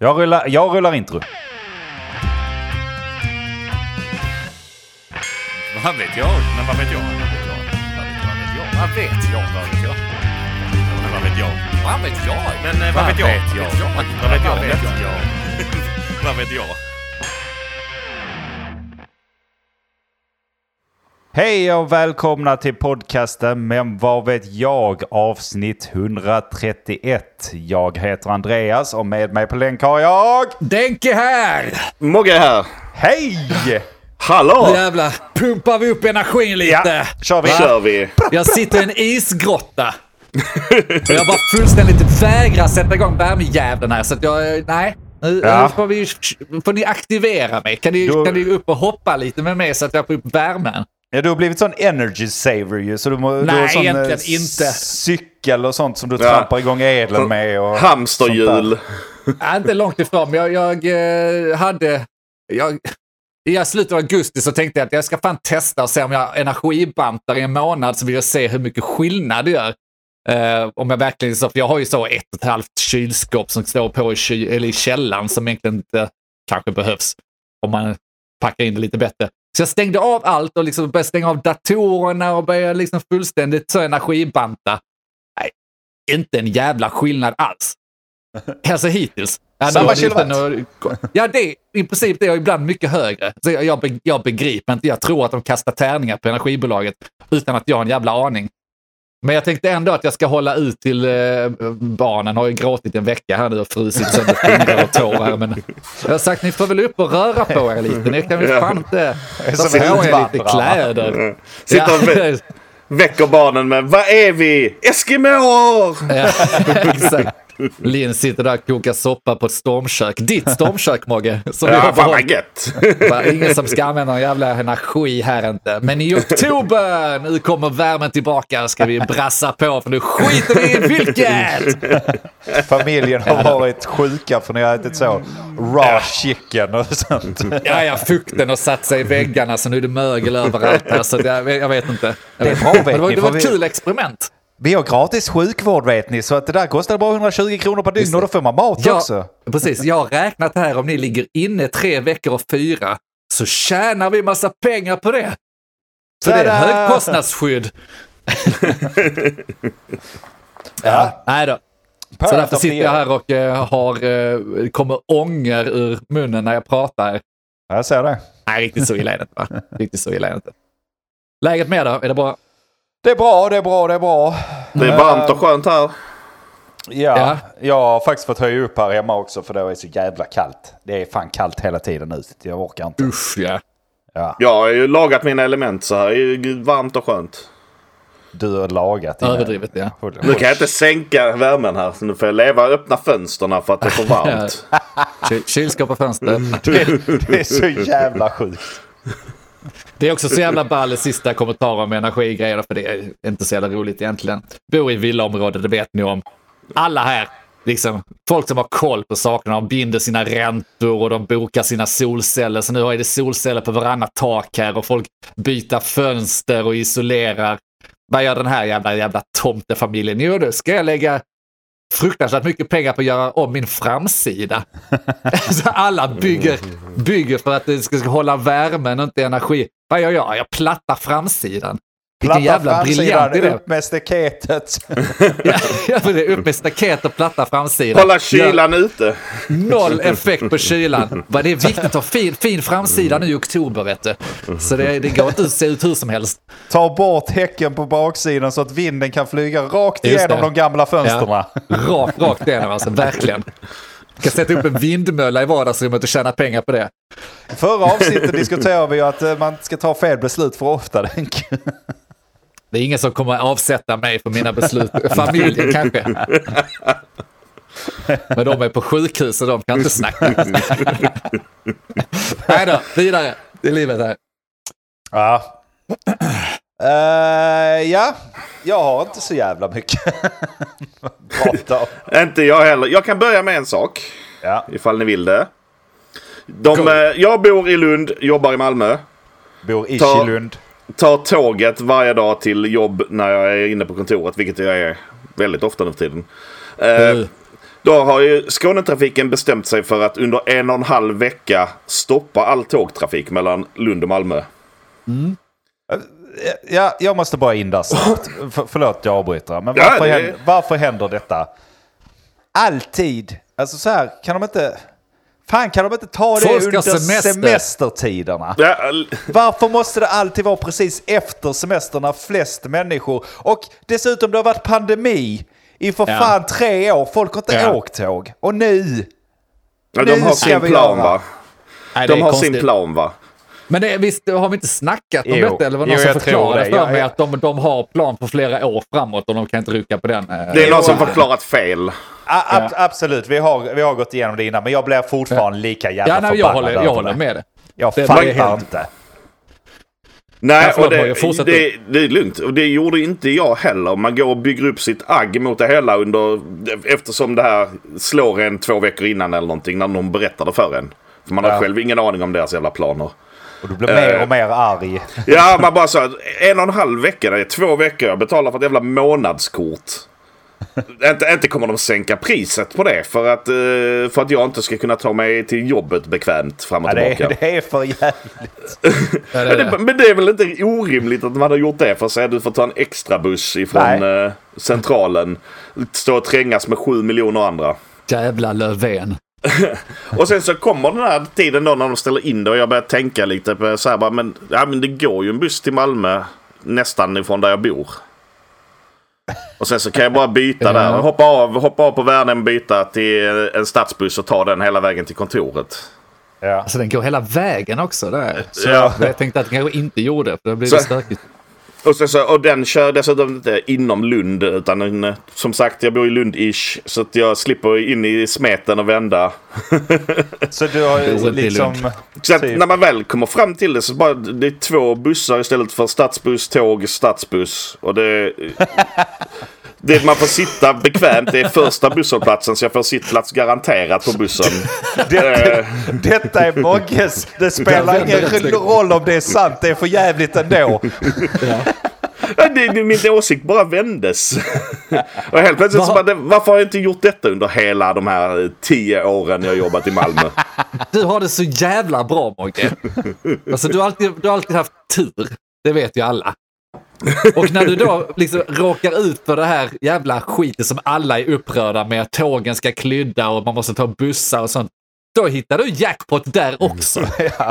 Jag rullar, jag rullar intro. Vad vet jag? Men vad vet jag? Vad vet jag? Vad vet jag? Jag? Vad vet jag? Men vad vet jag? Men eh, vad vet jag? Vad vet jag? Vad vet jag? Hej och välkomna till podcasten Men vad vet jag? Avsnitt 131. Jag heter Andreas och med mig på länk har jag... Denke här! Mogge här. Hej! Hallå! Nu jävlar pumpar vi upp energin lite. Ja, kör vi. kör vi. Jag sitter i en isgrotta. Och jag bara fullständigt vägrar sätta igång värmejäveln här. Så att jag, nej. Nu, Ja. får, vi, får ni aktivera mig. Kan ni, Då- kan ni upp och hoppa lite med mig så att jag får upp värmen? Ja, du har blivit sån energy saver ju. Så du, må, du Nej, har sån eh, egentligen inte. cykel och sånt som du Ja. trampar igång elen med. Och Hamsterhjul. Ja, inte långt ifrån, men jag, jag eh, hade... Jag, I slutet av augusti så tänkte jag att jag ska fan testa och se om jag energibantar i en månad så vill jag se hur mycket skillnad det gör. Eh, om jag verkligen så, för jag har ju så ett och ett halvt kylskåp som står på i, ky, eller i källaren som egentligen inte kanske behövs om man packar in det lite bättre. Så jag stängde av allt och liksom började stänga av datorerna och började liksom fullständigt så energibanta. Nej, inte en jävla skillnad alls. Alltså hittills. Samma kilowatt. Ja, det, i princip det är ibland mycket högre. Så jag, jag begriper inte. Jag tror att de kastar tärningar på energibolaget utan att jag har en jävla aning. Men jag tänkte ändå att jag ska hålla ut till eh, barnen. Har ju gråtit en vecka här nu och frusit sönder fingrar och tår här. Men jag har sagt ni får väl upp och röra på er lite. Ni kan väl fan inte ta på er lite kläder. Sitter och vä- väcker barnen med Vad är vi? Eskimoer! Ja, exakt. Linn sitter där och kokar soppa på ett stormkök. Ditt stormkök, Mogge. Som Ja, fan vad gött. Ingen som ska använda någon jävla energi här inte. Men i oktober, nu kommer värmen tillbaka, ska vi brassa på för nu skiter vi i vilket! Familjen har varit sjuka för ni har ätit så raw chicken och sånt. Ja, ja, fukten har satt sig i väggarna så nu är det mögel överallt här. Så jag, jag vet inte. Jag Det är vet. bra, vet det var, det var ett vi- kul experiment. Vi har gratis sjukvård vet ni, så att det där kostar bara 120 kronor per dygn och då får man mat Ja, också. precis. Jag har räknat här, om ni ligger inne tre veckor och fyra så tjänar vi massa pengar på det. Så det är Tada! högkostnadsskydd. Ja. Nej då. Så därför sitter jag här och eh, har, eh, kommer ånger ur munnen när jag pratar. Jag ser det. Nej, riktigt så illa är det inte. Va? Riktigt så illa är det inte. Läget med då? Är det bra? Det är bra, det är bra, det är bra. Det är varmt och skönt här. Ja, Ja. jag har faktiskt fått höja upp här hemma också för det är så jävla kallt. Det är fan kallt hela tiden nu. så Jag orkar inte. Usch ja. Ja, Jag har ju lagat mina element så här. Det är ju varmt och skönt. du har lagat. Överdrivet ja. Nu kan jag inte sänka värmen här. Så nu får jag leva och öppna fönsterna för att det är för varmt. Ky- Kylskåp och fönster. Det, det är så jävla sjukt. Det är också så jävla ball sista kommentarer om energigrejer, för det är inte så jävla roligt egentligen. Bor i villaområde, det vet ni om. Alla här, liksom, folk som har koll på sakerna, de binder sina räntor och de bokar sina solceller. Så nu är det solceller på varannat tak här och folk byter fönster och isolerar. Vad gör den här jävla, jävla tomtefamiljen? Jo, då ska jag lägga fruktansvärt mycket pengar på att göra om min framsida. Så alla bygger, bygger för att det ska, ska hålla värmen och inte energi. Vad gör jag? Jag plattar framsidan. Vilken jävla briljant idé. upp med staketet. Ja, ja, för det är upp med staket och platta framsidan. Hålla kylan ute. Gör Noll effekt på kylan. Vad Det är viktigt att ha fin, fin framsida nu i oktober, vet du. Så det, det går inte att se ut hur som helst. Ta bort häcken på baksidan så att vinden kan flyga rakt igenom de gamla fönstren. Ja, rakt, rakt igenom alltså, verkligen. Kan sätta upp en vindmölla i vardagsrummet och tjäna pengar på det. Förra avsnittet diskuterade vi ju att eh, man ska ta fel beslut för ofta. Det är ingen som kommer avsätta mig för mina beslut. Familjen kanske. Men de är på sjukhus och de kan inte snacka. Nej då, vidare. Det är livet här. Ja. Eh, ja, jag har inte så jävla mycket att. Inte jag heller. Jag kan börja med en sak. Ja. Ifall ni vill det. De, Go. eh, jag bor i Lund, jobbar i Malmö. Bor i Ta- Kilund. Tar tåget varje dag till jobb när jag är inne på kontoret, vilket jag är väldigt ofta nu för tiden. Eh, Uh. Då har ju Skånetrafiken bestämt sig för att under en och en halv vecka stoppa all tågtrafik mellan Lund och Malmö. Ja, jag måste bara in där snabbt. För, förlåt jag avbryter. Men Ja, varför, det- händer, varför händer detta? Alltid. Alltså så här, kan de inte... Fan, kan de inte ta det Folk under semester. semestertiderna? Ja, Varför måste det alltid vara precis efter semestern när flest människor... Och dessutom, det har varit pandemi i för Ja. fan tre år. Folk har inte Ja. åkt tåg. Och nu... ja, Nu de har ska sin vi plan göra. va? Nej, det De har konstigt. sin plan va? Men det, visst har vi inte snackat om Jo. detta? Eller var det Jo, någon som jag tror förklarade det. för Ja, mig ja. att de, de har plan för flera år framåt och de kan inte rucka på den? eh, Det är någon som förklarat fel. A- ab- Absolut, vi har, vi har gått igenom det innan. Men jag blir fortfarande lika jävla Ja, nej, förbannad jag håller, jag håller det. med dig. Jag Det- fattar helt- inte. Nej, Ja, och det, det, det är lugnt. Och det gjorde inte jag heller. Man går och bygger upp sitt agg mot det hela under, eftersom det här slår en två veckor innan eller någonting när någon berättar det för en. För man har Ja. själv ingen aning om deras jävla planer. Och du blir mer Eh. och mer arg. Ja, man bara så en och en halv vecka, det är två veckor. Jag betalar för ett jävla månadskort. inte, inte kommer de sänka priset på det för att, eh, för att jag inte ska kunna ta mig till jobbet bekvämt fram och Ja, det, tillbaka. är, det är för jävligt. Ja, det är Men det. det, men det är väl inte orimligt att man hade gjort det för att säga att du får ta en extra buss ifrån Nej. eh, centralen. Stå och trängas med sju miljoner andra. Jävla Löfven. Och sen så kommer den här tiden då när de ställer in det och jag börjar tänka lite på så här bara, men, ja, men det går ju en buss till Malmö nästan ifrån där jag bor. Och sen så kan jag bara byta där. Hoppa av, hoppa av på Värnhem, byta till en stadsbuss och ta den hela vägen till kontoret. Ja. Alltså den går hela vägen också. Där. Så Ja. Jag tänkte att den kanske inte gjorde, för då blir Så- det stökigt. Och, sen så, och den kör dessutom inte inom Lund utan en, eh, som sagt jag bor i Lund-ish. Så att jag slipper in i smeten och vända. Så du har liksom... Så att Typ. när man väl kommer fram till det så bara det är två bussar istället för stadsbuss, tåg, stadsbuss. Och det... Det man får sitta bekvämt det är första busshållplatsen så jag får sittplats garanterat på bussen. Det, detta är Mogges. Det spelar ingen roll om det är sant. Det är för jävligt ändå. Ja, det, det, min åsikt bara vändes. Och helt plötsligt så bara, varför har jag inte gjort detta under hela de här eh, tio åren jag jobbat i Malmö? Du har det så jävla bra Mogge. Alltså, du, har alltid, du har alltid haft tur. Det vet ju alla. Och när du då liksom råkar ut för det här jävla skiten som alla är upprörda med, att tågen ska klydda och man måste ta bussar och sånt. Då hittar du jackpot där också.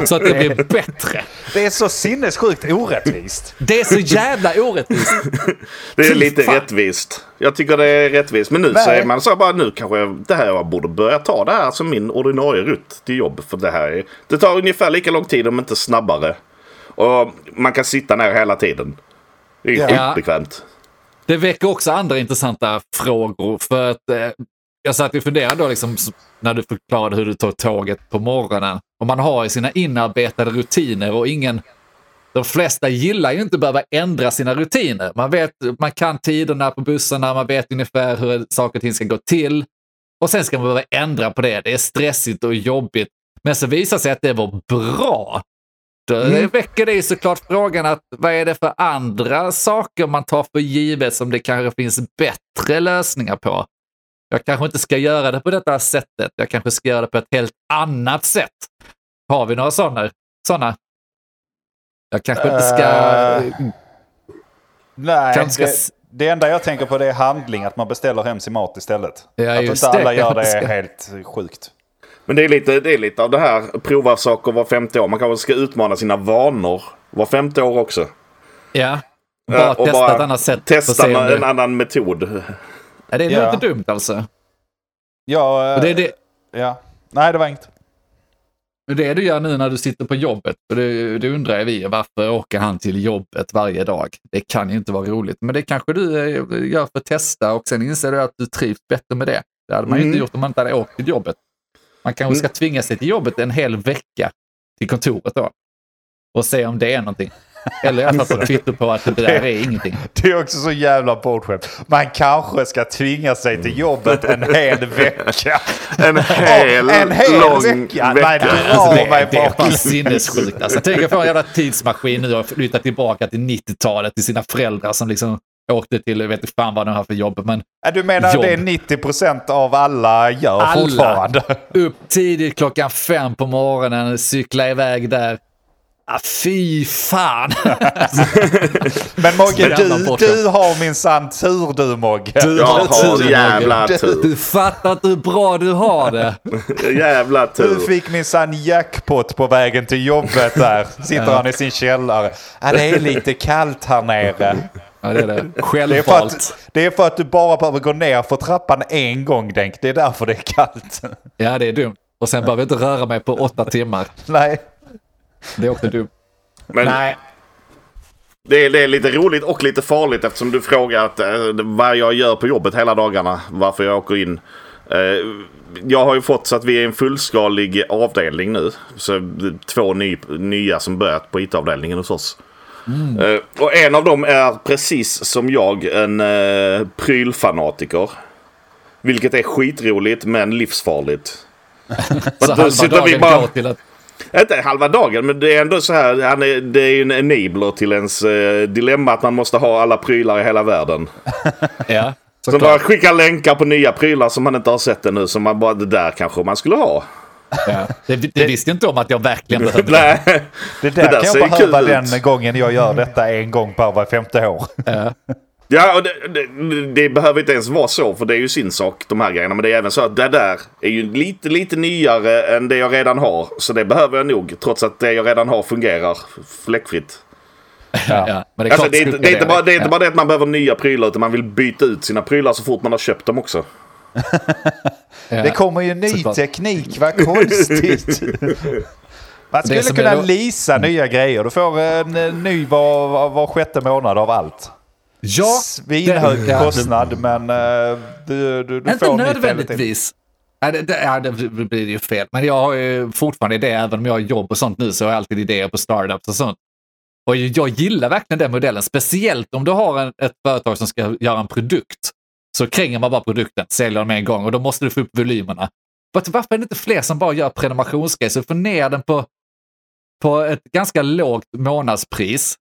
Så att det blir bättre. Det är så sinnessjukt orättvist. Det är så jävla orättvist. Det är lite fan. rättvist. Jag tycker det är rättvist. Men nu Nej. är man så bara nu kanske jag, det här, jag borde börja ta det här som min ordinarie rutt till jobb. För det här är, det tar ungefär lika lång tid om inte snabbare. Och man kan sitta ner hela tiden. Det är Ja. skitbekvämt. Det väcker också andra intressanta frågor. För att eh, jag satt och funderade då liksom, när du förklarade hur du tar tåget på morgonen. Och man har ju sina inarbetade rutiner och ingen... De flesta gillar ju inte att behöva ändra sina rutiner. Man, vet, man kan tiderna på bussarna, man vet ungefär hur saker och ting ska gå till. Och sen ska man behöva ändra på det. Det är stressigt och jobbigt. Men så visar sig att det var bra. Då väcker det ju såklart frågan att vad är det för andra saker man tar för givet som det kanske finns bättre lösningar på? Jag kanske inte ska göra det på detta sättet. Jag kanske ska göra det på ett helt annat sätt. Har vi några sådana? sådana? Jag kanske inte ska... Eh, Nej, Kanske ska det, s- det enda jag tänker på det är handling. Att man beställer hem sin mat istället. Ja, att inte det, alla gör det är ska. helt sjukt. Men det är, lite, det är lite av det här. Prova saker var femte år. Man kanske ska utmana sina vanor var femte år också. Ja. Ja, Bara och testa bara ett annat sätt. Testa en det... annan metod. Ja, det är Ja. inte dumt alltså. Ja, Och det är det, ja. Nej, det var inget. det du gör nu när du sitter på jobbet. Och det, det undrar vi, varför åker han till jobbet varje dag? Det kan ju inte vara roligt. Men det kanske du eh, gör för att testa och sen inser du att du trivs bättre med det. Det hade man ju inte Mm. gjort om man inte hade åkt till jobbet. Man kanske ska tvinga sig till jobbet en hel vecka till kontoret då. Och se om det är någonting. Eller i alla fall få kvitto på att det där är ingenting. Det är också så jävla bortskämt. Man kanske ska tvinga sig till jobbet en hel vecka. En hel, en hel lång vecka. vecka. Nej, dra Alltså, det, mig det är bak. fan sinnessjukt. Alltså, tänk att få en jävla tidsmaskin nu och flytta tillbaka till 90-talet till sina föräldrar som liksom åkte till, jag vet inte fan vad de har för jobb, men Ja, Du menar Jobb. det är 90% av alla gör Alla. fortfarande? upp tidigt klockan fem på morgonen, cykla iväg där. Ah, fy fan! Men Mogge, du, du har minsann tur du Mogge. Du Jag har tur, jävla Mogge. tur. Du fattar inte hur bra du har det. Jävla Du tur. fick minsann jackpot på vägen till jobbet där. Sitter han i sin källare. Ja, det är lite kallt här nere. Ja, det är det. Det Självvalt. att, det är för att du bara behöver gå ner för trappan en gång Denk. Det är därför det är kallt. Ja, det är dumt. Och sen behöver jag inte röra mig på åtta timmar. Nej. Det är också dumt. Men Nej, det är, det är lite roligt och lite farligt eftersom du frågar att, eh, vad jag gör på jobbet hela dagarna. Varför jag åker in. Eh, jag har ju fått så att vi är en fullskalig avdelning nu. Så det två ny, nya som börjat på IT-avdelningen hos oss. Eh, och en av dem är precis som jag en uh, prylfanatiker. Vilket är skitroligt men livsfarligt. så halva sitter vi dagen bara- går till att... Inte halva dagen, men det är ändå så här. Han är, det är ju en enabler till ens eh, dilemma att man måste ha alla prylar i hela världen. Ja, Så bara såklart. skicka länkar på nya prylar som man inte har sett ännu. Som man bara, det där kanske man skulle ha. Ja. Det, det visste jag inte om att jag verkligen behövde. Nej, Det där, Det där kan jag behöva ut. den gången jag gör detta en gång per var femte år. Ja. ja, och det, det, det behöver inte ens vara så för det är ju sin sak de här grejerna. Men det är även så att det där är ju lite, lite nyare än det jag redan har. Så det behöver jag nog trots att det jag redan har fungerar fläckfritt. Ja. Men det är, Alltså, det, inte, det, är inte bara, det är inte Ja. bara det att man behöver nya prylar utan man vill byta ut sina prylar så fort man har köpt dem också. Det kommer ju ny Såklart. teknik, vad konstigt. Man skulle kunna då- leasa nya grejer. Du får en eh, ny var, var, sjätte månad av allt. Ja, Svinhög ja, kostnad men eh, du, du, du Inte får nödvändigtvis. Ja, det, det, det blir ju fel. Men jag har ju fortfarande idé, även om jag har jobb och sånt nu, så har jag alltid idéer på startups och sånt. Och jag gillar verkligen den modellen, speciellt om du har en, ett företag som ska göra en produkt. Så kränger man bara produkten, säljer den med en gång och då måste du få upp volymerna. But varför är det inte fler som bara gör prenumerationsgrejer så du får ner den på, på ett ganska lågt månadspris.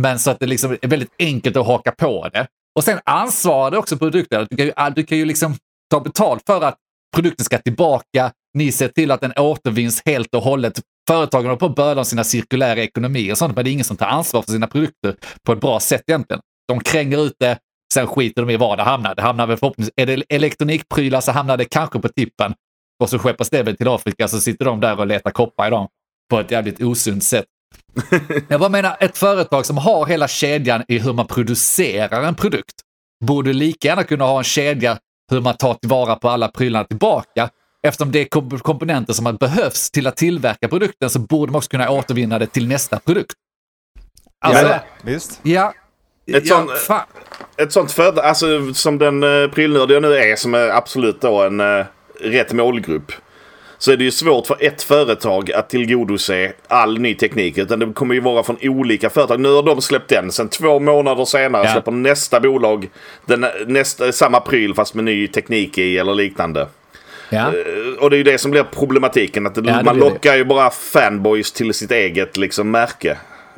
Men så att det liksom är väldigt enkelt att haka på det. Och sen ansvarar du också produkten. Du kan ju, du kan ju liksom ta betalt för att produkten ska tillbaka. Ni ser till att den återvinns helt och hållet. Företagen håller på att böla om sina cirkulära ekonomier och sånt, men det är ingen som tar ansvar för sina produkter på ett bra sätt egentligen. De kränger ut det, sen skiter de i var det hamnar. Det hamnar väl förhoppningsvis, är det elektronikprylar så hamnar det kanske på tippen. Och så skeppas det väl till Afrika så sitter de där och letar koppar i dem på ett jävligt osunt sätt. Jag bara menar, ett företag som har hela kedjan i hur man producerar en produkt borde lika gärna kunna ha en kedja hur man tar tillvara på alla prylarna tillbaka. Eftersom det är kom- komponenter som behövs till att tillverka produkten så borde man också kunna återvinna det till nästa produkt. Alltså, ja, visst. ja. Ett ja, sånt- fan. Ett sånt företag, alltså som den uh, prylnörd jag nu är som är absolut då en eh, rätt målgrupp. Så är det ju svårt för ett företag att tillgodose all ny teknik. Utan det kommer ju vara från olika företag. Nu har de släppt den. Sen två månader senare Ja. släpper nästa bolag den, nästa, samma pryl fast med ny teknik i eller liknande. Ja. Eh, Och det är ju det som blir problematiken. Att det man blir det. lockar ju bara fanboys till sitt eget liksom, märke.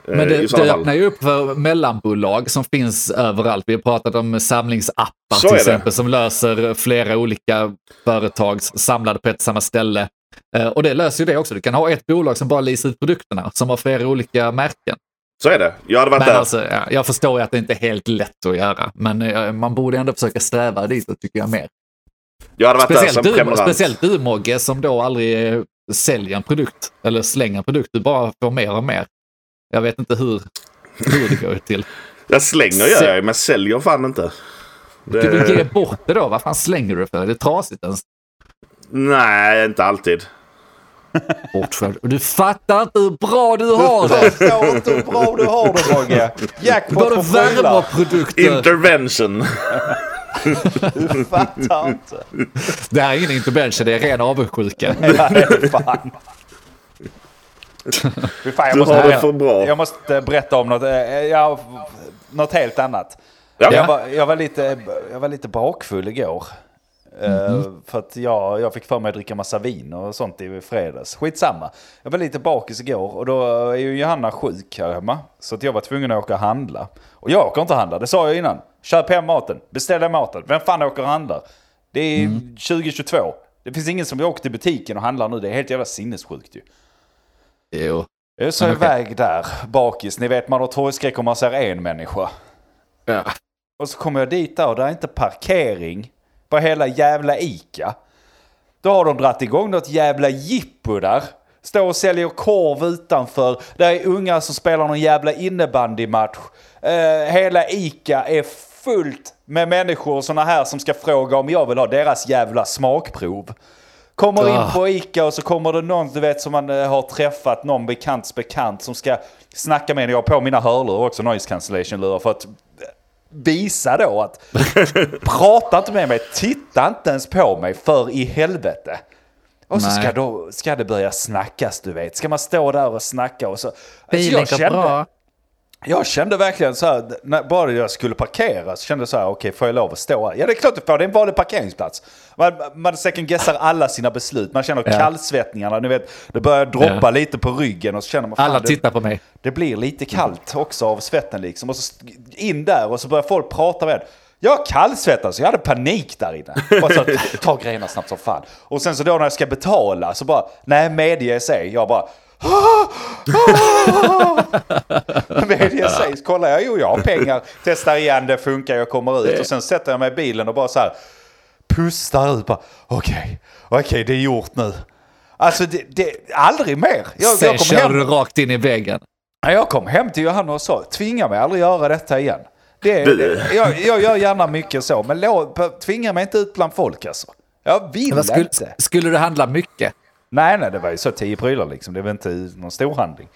Eh, Men det, det öppnar ju upp för mellanbolag som finns överallt. Vi har pratat om samlingsappar Så till det. exempel som löser flera olika företag samlade på ett samma ställe. Eh, Och det löser ju det också. Du kan ha ett bolag som bara leasar ut produkterna som har flera olika märken. Så är det. Jag hade varit Men där. alltså, ja, jag förstår ju att det inte är helt lätt att göra, men eh, man borde ändå försöka sträva dit, tycker jag mer. jag hade varit där Speciellt som du, prenumerant. speciellt du Mogge, som då aldrig säljer en produkt eller slänger en produkt. Du bara får mer och mer. Jag vet inte hur, hur det går till. Jag slänger gör jag men säljer fan inte. Du vill Det... ge bort det då? Vad fan slänger du det för? Är det trasigt ens? Nej, inte alltid. Bortskörd. Och Du fattar inte hur bra du Du har det! förstår inte hur bra du har det Mogge. Jackpot på värme prylar. och produkter. Intervention. Du fattar inte. Det här är ingen intervention, det är ren avundsjuka. Nej, fan. Fan, jag, måste, det för bra. jag måste berätta om något, eh, ja, något helt annat. Ja. Jag, var, jag, var lite, jag var lite bakfull igår. Eh, för att jag, jag fick för mig att dricka massa vin och sånt i fredags. Skitsamma. Jag var lite bakis igår och då är ju Johanna sjuk här hemma. Så att jag var tvungen att åka och handla. Och jag åker inte och handla, det sa jag innan. Köp hem maten, beställ maten. Vem fan åker och handlar? Det är 2022. Det finns ingen som åker till butiken och handlar nu. Det är helt jävla sinnessjukt ju. Jo. Jag så Men okej. iväg där, bakis. Ni vet man har torgskräck om man ser en människa. Ja. Och så kommer jag dit där och det är inte parkering på hela jävla ICA. Då har de dratt igång något jävla jippo där. Står och säljer korv utanför. Det är unga som spelar någon jävla innebandymatch. Eh, hela ICA är fullt med människor såna här som ska fråga om jag vill ha deras jävla smakprov. Kommer in Ah. på ICA och så kommer det någon du vet som man eh, har träffat, någon bekants bekant som ska snacka med en. Jag har på mina hörlurar också, noise cancellation lurar för att visa då att prata inte med mig, titta inte ens på mig för i helvete. Och så Nej. ska, då, ska det börja snackas du vet. Ska man stå där och snacka och så. Alltså, Bilen jag kände- bra. Jag kände verkligen så här, när bara jag skulle parkera så kände jag så här, okej får jag lov att stå här? Ja det är klart du får, det är en vanlig parkeringsplats. Man, man second guessar alla sina beslut, man känner Ja. kallsvettningarna, ni vet, det börjar droppa Ja. lite på ryggen och så känner man fan, Alla det, tittar på mig. det blir lite kallt också av svetten liksom. Och så in där och så börjar folk prata med. Jag kallsvettas, jag hade panik där inne. Bara så, ta grejerna snabbt som fan. Och sen så då när jag ska betala så bara, nej medge sig. Jag bara, medge sig. Så kollar jag, jo jag har pengar. Testar igen, det funkar, jag kommer ut. Och sen sätter jag mig i bilen och bara så här, pustar ut bara, okej, okej det är gjort nu. Alltså det, det aldrig mer. Jag, Sen jag kom kör hem. du rakt in i väggen. Ja, Jag kom hem till Johanna och sa, tvinga mig aldrig göra detta igen. Det, det, jag, jag gör gärna mycket så, men lå, tvinga mig inte ut bland folk alltså. Jag vill Vad skulle, inte. skulle du handla mycket? Nej, nej, det var ju så tio prylar liksom. Det var inte någon stor handling.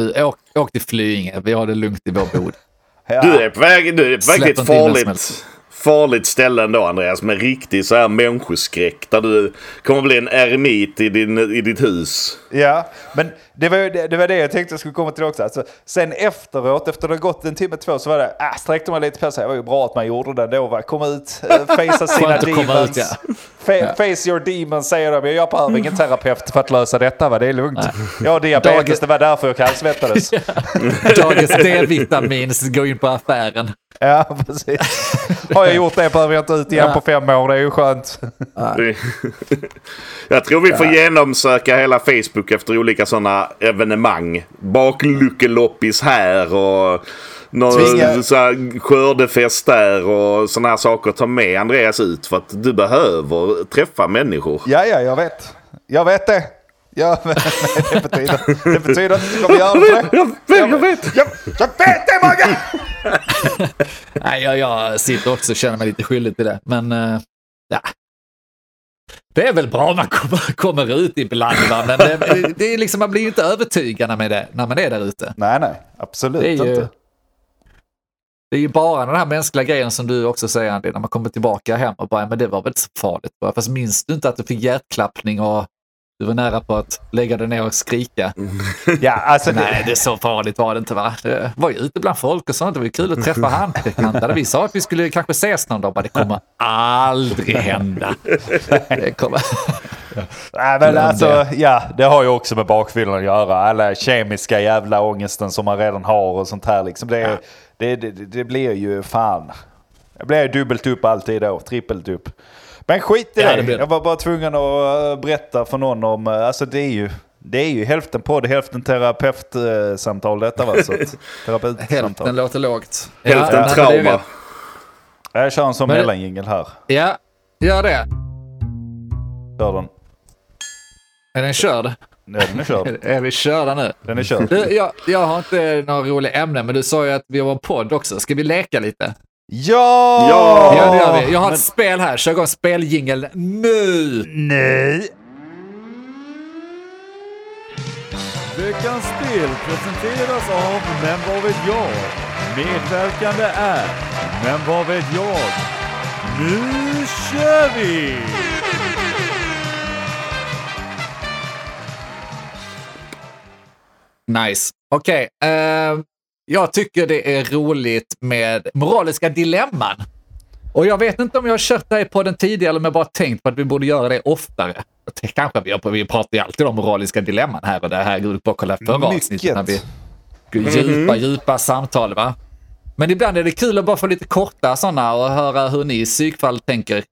Du, åk, åk till Flyinge, vi har det lugnt i vår bod. Ja, Du är på väg, du är på väg till ett farligt, farligt ställe ändå Andreas. Med riktig så här människoskräck. Där du kommer bli en eremit i, din, i ditt hus. ja, men det var, det, det var det jag tänkte jag skulle komma till också. Alltså, sen efteråt, efter det gått en timme, två, så var det, äh, sträckte man lite på sig. Det var ju bra att man gjorde det då. Va? Kom ut, äh, facea sina demons. ut, ja. Fa- Face your demons säger de. Jag behöver ingen terapeut för att lösa detta. Va? Det är lugnt. Jag har diabetes, Dagen- det var därför jag kallsvettades. Dagens D-vitamin, gå in på affären. Ja, precis. Har jag gjort det behöver jag inte ut igen Ja. på fem år. Det är ju skönt. Jag tror vi får genomsöka hela Facebook efter olika sådana evenemang. Bakluckeloppis här och någon Tvinga- så här skördefest där och sådana här saker. Ta med Andreas ut för att du behöver träffa människor. Ja, ja, jag vet. Jag vet det. Ja, men, men det betyder, det betyder att du kommer göra det. Jag, jag vet! Jag, jag vet det, Mogge! Nej, jag, jag sitter också och känner mig lite skyldig till det. Men eh, ja. Det är väl bra man kommer, kommer ut ibland. Va? Men det, det är liksom, man blir ju inte övertygande med det när man är där ute. Nej, nej. Absolut Det är ju, inte. det är ju bara den här mänskliga grejen som du också säger Andy, när man kommer tillbaka hem och bara, men det var väl inte så farligt. Bara, Fast minns du inte att du fick hjärtklappning och du var nära på att lägga dig ner och skrika? Ja, alltså, det- Nej, det är så farligt var det inte va? Det var ju ute bland folk och sånt. Det var ju kul att träffa han. Vi sa att vi skulle kanske ses någon dag. Bara, det kommer aldrig hända. Det kommer... Nej, men alltså, ja, det har ju också med bakfyllan att göra. Alla kemiska jävla ångesten som man redan har och sånt här. Liksom. Det, det, det, det blir ju fan. Det blir dubbelt upp alltid då, trippelt upp. Men skit i Ja, det. Jag var bara tvungen att äh, berätta för någon om, äh, alltså det är ju, det är ju hälften på det, hälften terapeutsamtal detta va. Så. Hälften låter lågt. Hälften är trauma. Jag kör en sån mellanjingel här. Ja, gör det. Kör den. Är den körd? Ja, den är körd. Är, är vi körda nu? Den är körd. Du, jag, jag har inte några roliga ämnen, men du sa ju att vi har en podd också. Ska vi leka lite? Ja! Ja! Ja, det gör vi. Jag har ett spel här. Kör igång speljingeln nu! Nej! Veckans spel presenteras av Men vad vet jag? Medverkande är Men vad vet jag? Nu kör vi! Nice. Okej. ehm, jag tycker det är roligt med moraliska dilemman. Och jag vet inte om jag har kört det här på den tidigare eller om jag bara tänkt på att vi borde göra det oftare. Det kanske vi gör, på, vi pratar ju alltid om moraliska dilemman här och det här går på att kolla förra avsnittet när vi djupa, djupa samtal. Va? Men ibland är det kul att bara få lite korta sådana och höra hur ni i psykfall tänker.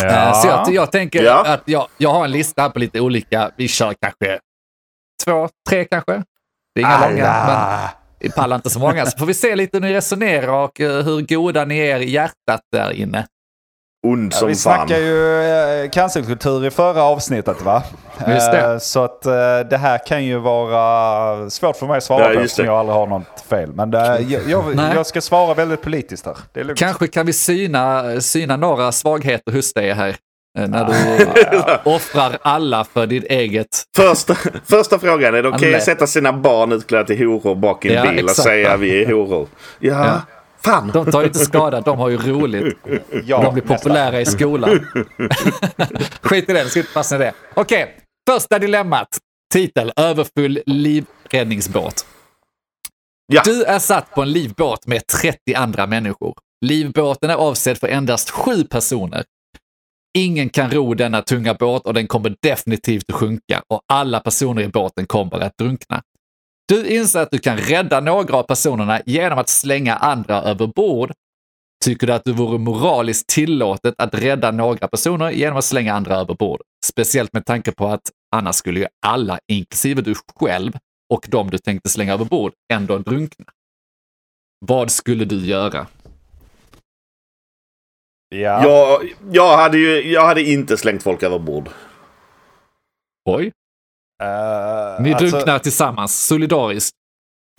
Eh, Så jag, jag tänker Ja. att jag, jag har en lista här på lite olika, vi kör kanske två, tre kanske. Det är inga långa, men Alla. Pallar inte så många. Så får vi se lite hur ni resonerar och eh, hur goda ni är i hjärtat där inne. Ond som vi fan. snackade ju eh, cancerkultur i förra avsnittet va? Just det. Eh, Så att det här kan ju vara svårt för mig att svara Ja, på eftersom det. jag aldrig har något fel. Men eh, jag, jag, jag ska svara väldigt politiskt här. Det. Kanske kan vi syna, syna några svagheter hos dig här. Eh, När du offrar alla för ditt eget. Första, första frågan, är det okej Han lät- att sätta sina barn utklädda till horor bak i en Ja, bil och exakt. säga vi är horor? Ja, Ja. fan. De tar ju inte skada, de har ju roligt. Ja, De blir populära i skolan. Skit i det, det ska inte fastna i det. Okej, första dilemmat. Titel, överfull livräddningsbåt. Ja. Du är satt på en livbåt med 30 andra människor. Livbåten är avsedd för endast sju personer. Ingen kan ro denna tunga båt och den kommer definitivt att sjunka och alla personer i båten kommer att drunkna. Du inser att du kan rädda några av personerna genom att slänga andra över bord. Tycker du att det vore moraliskt tillåtet att rädda några personer genom att slänga andra över bord? Speciellt med tanke på att annars skulle ju alla, inklusive du själv och de du tänkte slänga över bord, ändå drunkna. Vad skulle du göra? Ja. Jag, jag, hade ju, jag hade inte slängt folk över bord. Oj, Eh, ni alltså, drunknar tillsammans, solidariskt.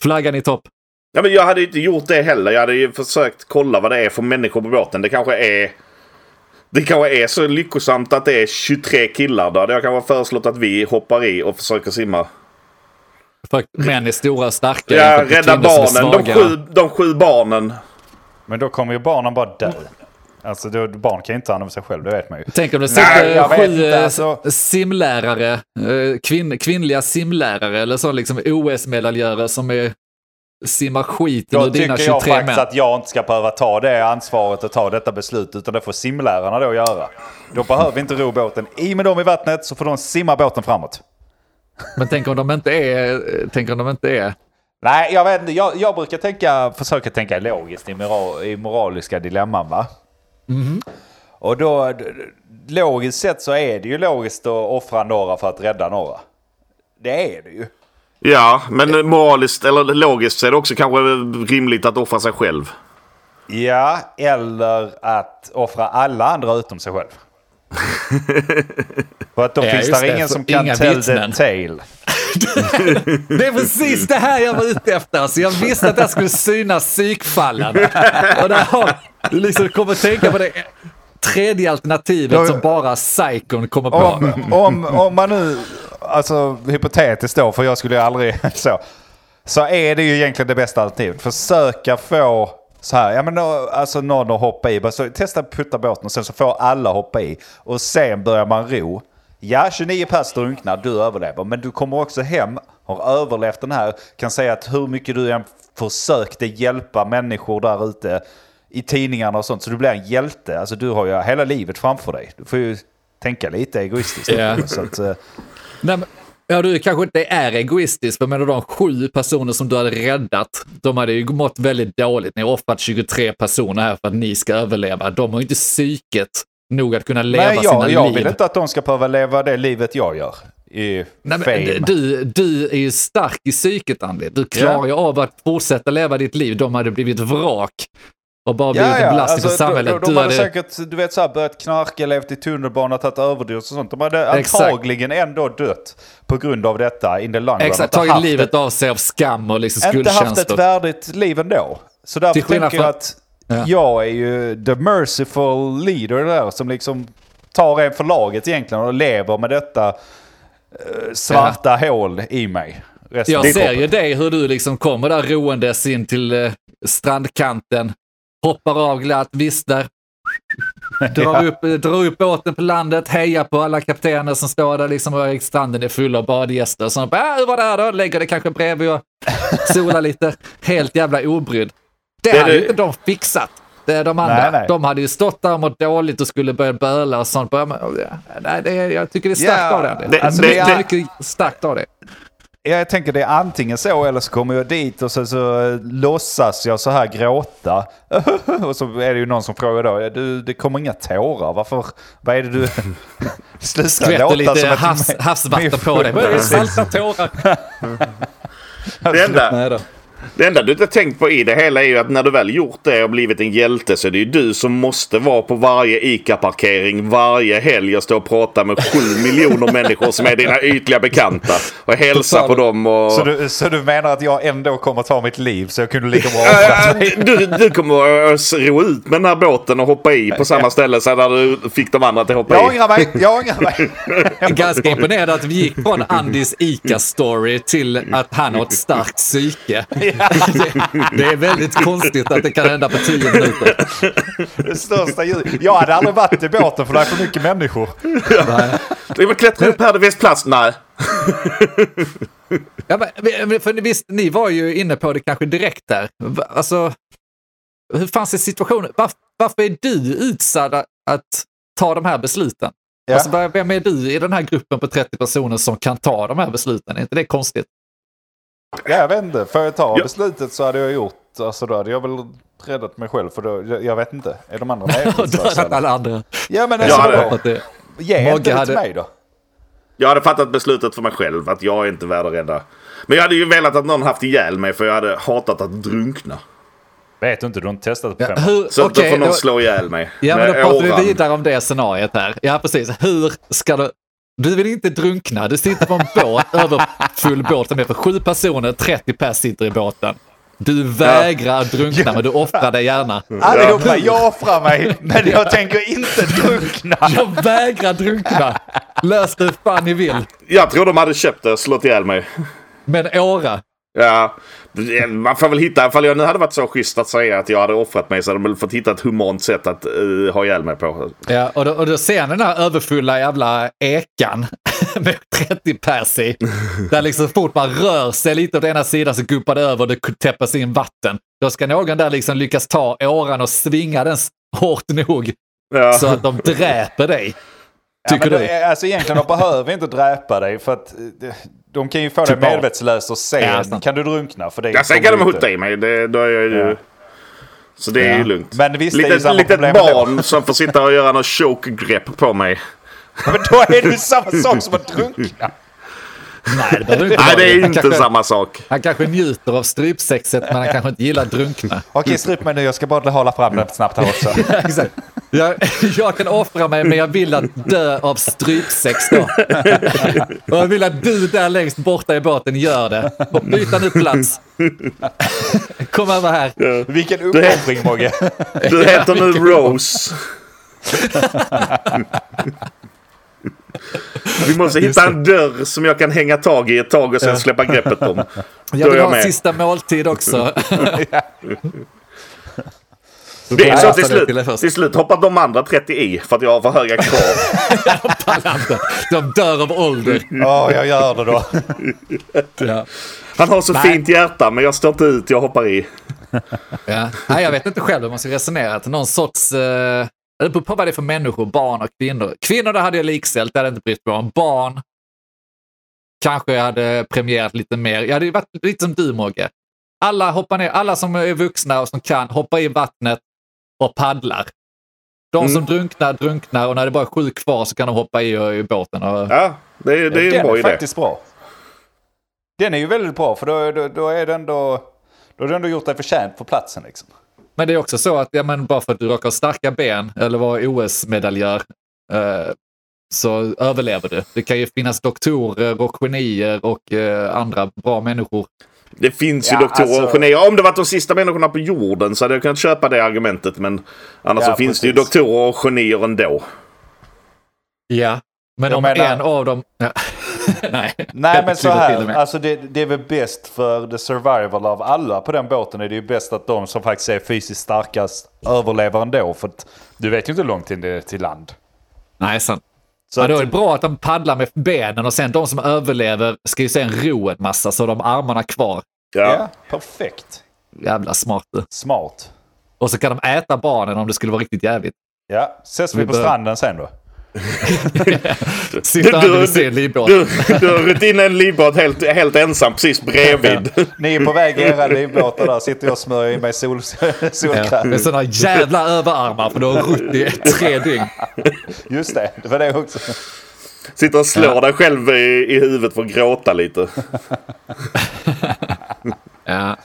Flaggan i topp. Ja, men jag hade ju inte gjort det heller. Jag hade ju försökt kolla vad det är för människor på båten. Det kanske är... Det kanske är så lyckosamt att det är 23 killar. Då hade jag kanske föreslått att vi hoppar i och försöker simma. För män är stora och starka. Ja, rädda barnen. De sju, de sju barnen. Men då kommer ju barnen bara dö. Alltså då, barn kan ju inte ta hand om sig själv, det vet man ju. Tänk om det Nej, sitter vet sju inte, eh, alltså. simlärare, eh, kvinn, kvinnliga simlärare eller så liksom OS-medaljörer som är, simmar skiten ur Då dina tycker 23 jag faktiskt män. att jag inte ska behöva ta det ansvaret och ta detta beslut, utan det får simlärarna då göra. Då behöver vi inte ro båten. I med dem i vattnet så får de simma båten framåt. Men tänk om de inte är, tänk om de inte är, Nej, jag vet inte. Jag, jag brukar tänka, försöka tänka logiskt i, moral, i moraliska dilemman va. Och då, logiskt sett så är det ju logiskt att offra några för att rädda några. Det är det ju. Ja, men moraliskt eller logiskt så är det också kanske rimligt att offra sig själv. Ja, eller att offra alla andra utom sig själv. För att då Ja, finns just det det, ingen som kan tell the tale. Det är precis det här jag var ute efter. Alltså jag visste att jag skulle synas psykfallen. Och där har du liksom kommer tänka på det tredje alternativet Ja, som bara psykon kommer på. Om, om, om man nu, alltså hypotetiskt då, för jag skulle ju aldrig så. Så är det ju egentligen det bästa alternativet. Försöka få så här, ja men då, alltså någon att hoppa i. Bara Så, testa att putta båten och sen så får alla hoppa i. Och sen börjar man ro. Ja, 29 pers drunknar, du överlever. Men du kommer också hem, har överlevt den här, kan säga att hur mycket du än försökte hjälpa människor där ute i tidningarna och sånt. Så du blir en hjälte. Alltså du har ju hela livet framför dig. Du får ju tänka lite egoistiskt. Ja. Så att, eh, Nej, men, ja, du kanske inte är egoistisk, för menar de sju personer som du hade räddat, de hade ju mått väldigt dåligt. Ni har offrat 23 personer här för att ni ska överleva. De har ju inte psyket nog att kunna leva nej, sina jag, jag liv. vill inte att de ska behöva leva det livet jag gör. I Nej, men, du, du är ju stark i psyket, Andy. Du klarar ju av att fortsätta leva ditt liv. De hade blivit vrak och bara blivit en belastning på samhället. De, de hade hade... säkert du vet, så här, börjat knarka, levt i tunnelbana, tagit överdos och sånt. De hade Exakt. antagligen ändå dött på grund av detta in the long. Exakt, tagit livet ett, av sig av skam och liksom Inte haft ett skuldkänslor. värdigt liv ändå. Så därför tänker jag att Ja. jag är ju the merciful leader där som liksom tar en för laget egentligen och lever med detta eh, svarta hål i mig. Jag ser ju dig hur du liksom kommer där roendes in till eh, strandkanten, hoppar av glatt, visslar, drar, upp, drar upp båten på landet, hejar på alla kaptener som står där liksom stranden är full av badgäster. Så bara, äh, hur var det här då? Lägger det kanske bredvid och solar lite. Helt jävla obrydd. Det Det hade ju inte de fixat. Det, de andra, Nej, nej. de hade ju stått där och mått dåligt och skulle börja böla och sånt. Nej, det är, jag tycker det är starkt Ja, av det. det- Alltså, det- det är, mycket starkt av det. Jag tänker det är antingen så eller så kommer jag dit och så, så eh, låtsas jag så här gråta. och så är det ju någon som frågar då, du, det kommer inga tårar, varför, vad är det du... Sluta Skvätter låta lite som ett havs, me- havsvatten på dig. Det? Salta tårar. Det enda. Det enda du inte tänkt på i det hela är ju att när du väl gjort det och blivit en hjälte så är det ju du som måste vara på varje ICA-parkering varje helg och stå och prata med sju miljoner människor som är dina ytliga bekanta. Och hälsa på dem och... Så du, så du menar att jag ändå kommer ta mitt liv så jag kunde lika bra du, du kommer att ro ut med den här båten och hoppa i på samma ställe så där du fick de andra att hoppa Jag i. ångrar mig, jag ångrar mig. Ganska imponerad att vi gick från Andys ICA-story till att han har ett starkt psyke. Det, är väldigt konstigt att det kan hända på tio minuter. Det största djuret. Jag hade aldrig varit i båten för det är för mycket människor. Vi vill klättra upp här, det finns plats. Nej. Ja, men, för visst, ni var ju inne på det kanske direkt där. Alltså, hur fanns det situationen? Varför, varför är du utsatt att ta de här besluten? Ja. Alltså, vad- vem är du i den här gruppen på 30 personer som kan ta de här besluten? Är inte det konstigt? Ja, jag vet inte, får jag ta Ja. beslutet så hade jag gjort, alltså då hade jag väl räddat mig själv för då, jag, jag vet inte, är de andra dödat alla andra. Ja men Ja, alltså, det- då, Att det- ge inte det hade- till mig då. Jag hade fattat beslutet för mig själv att jag är inte värd att rädda. Men jag hade ju velat att någon haft ihjäl mig för jag hade hatat att drunkna. Vet du inte, du har inte testat det på Ja, fem hur, Så då okej, får någon då- slå ihjäl mig. Ja, men då med pratar åran. vi vidare om det scenariet här. Ja, precis. Hur ska du... Du vill inte drunkna. Du sitter på en båt, överfull båt som är för sju personer, 30 pers sitter i båten. Du vägrar drunkna, men du offrar dig gärna. Allihopa, jag offrar mig, men jag tänker inte drunkna. Jag vägrar drunkna. Lös det hur fan ni vill. Jag tror de hade köpt det och slått ihjäl mig. Men åra. Ja, man får väl hitta, ifall jag nu hade varit så schysst att säga att jag hade offrat mig så hade de väl fått hitta ett humant sätt att uh, ha ihjäl mig på. Ja, och, då, och då ser ni den här överfulla jävla ekan med 30 pers i. Där liksom så fort man rör sig lite åt ena sidan så guppar det över och det täppas in vatten. Då ska någon där liksom lyckas ta åran och svinga den hårt nog Ja. så att de dräper dig. Ja, Tycker men du? Alltså egentligen, de behöver inte dräpa dig för att eh, de kan ju få dig Typ medvetslös och sen Ja, kan du drunkna. För det Ja, sen kan de du hutta i mig. Det, då är jag ju... Ja. Så det är Ja. ju lugnt. Men visst, det är ju litet samma litet barn som får sitta och göra något choke-grepp på mig. Men då är det ju samma sak som att drunkna. Nej, det inte Nej, det är inte kanske, samma sak. Han kanske njuter av strypsexet, men han kanske inte gillar drunkna. Okej, stryp mig nu. Jag ska bara hålla fram den snabbt här också. Jag, jag kan offra mig, men jag vill att dö av strypsex då. Och jag vill att du där längst borta i båten gör det. Och byta nu plats. Kom över här. Vilken uppoffring Mogge. Du heter nu Rose. Vi måste hitta en dörr som jag kan hänga tag i ett tag och sen släppa greppet om. Jag är vill jag ha en med. sista måltid också. Det är så till slut, till slut hoppar de andra 30 i för att jag har för höga krav. De dör av ålder. Ja, jag gör det då. Ja. Han har så Nej. fint hjärta men jag står inte ut, jag hoppar i. Ja. Nej, jag vet inte själv hur man ska resonera. Till någon sorts... Eh, det beror på vad det är för människor, barn och kvinnor. Kvinnor det hade jag likställt, det hade jag inte brytt mig om. Barn kanske jag hade premierat lite mer. Jag hade varit lite som du Mogge. Alla hoppar ner, alla som är vuxna och som kan hoppar i vattnet och paddlar. De som drunknar, drunknar och när det bara är sju kvar så kan de hoppa i, i båten. Och, Ja, det, är- det är en Den bra är idé. faktiskt bra. Den är ju väldigt bra för då, då, då är det ändå... Då har du ändå gjort dig förtjänt på platsen liksom. Men det är också så att ja, men bara för att du råkar ha starka ben eller vara OS-medaljör eh, så överlever du. Det kan ju finnas doktorer och genier och eh, andra bra människor. Det finns ju Ja, doktorer och alltså- genier. Om det varit de sista människorna på jorden så hade jag kunnat köpa det argumentet. Men annars Ja, så finns det ju precis. doktorer och genier ändå. Ja. Men Jag om menar- en av dem... Ja. Nej, Nej men så och här, alltså det, det är väl bäst för the survival av alla på den båten. är Det är ju bäst att de som faktiskt är fysiskt starkast överlever ändå. För att du vet ju inte hur långt det- till land. Nej, sant. Så Ja, då är det bra att de paddlar med benen och sen de som överlever ska ju sen ro en massa så de har armarna kvar. Ja. ja, perfekt. Jävla smart du. Smart. Och så kan de äta barnen om det skulle vara riktigt jävligt. Ja, ses vi Vi på bör- stranden sen då. Sitter han vid sin livbåt. Du, du har rutt in en livbåt helt, helt ensam precis bredvid. Ni är på väg i era livbåtar där, sitter jag och smörjer i mig sol, Ja, solkräm. med sådana jävla överarmar för du har rutt i tre dygn. Just det, det var det också. Sitter och slår dig själv i, i huvudet för att gråta lite. Ja,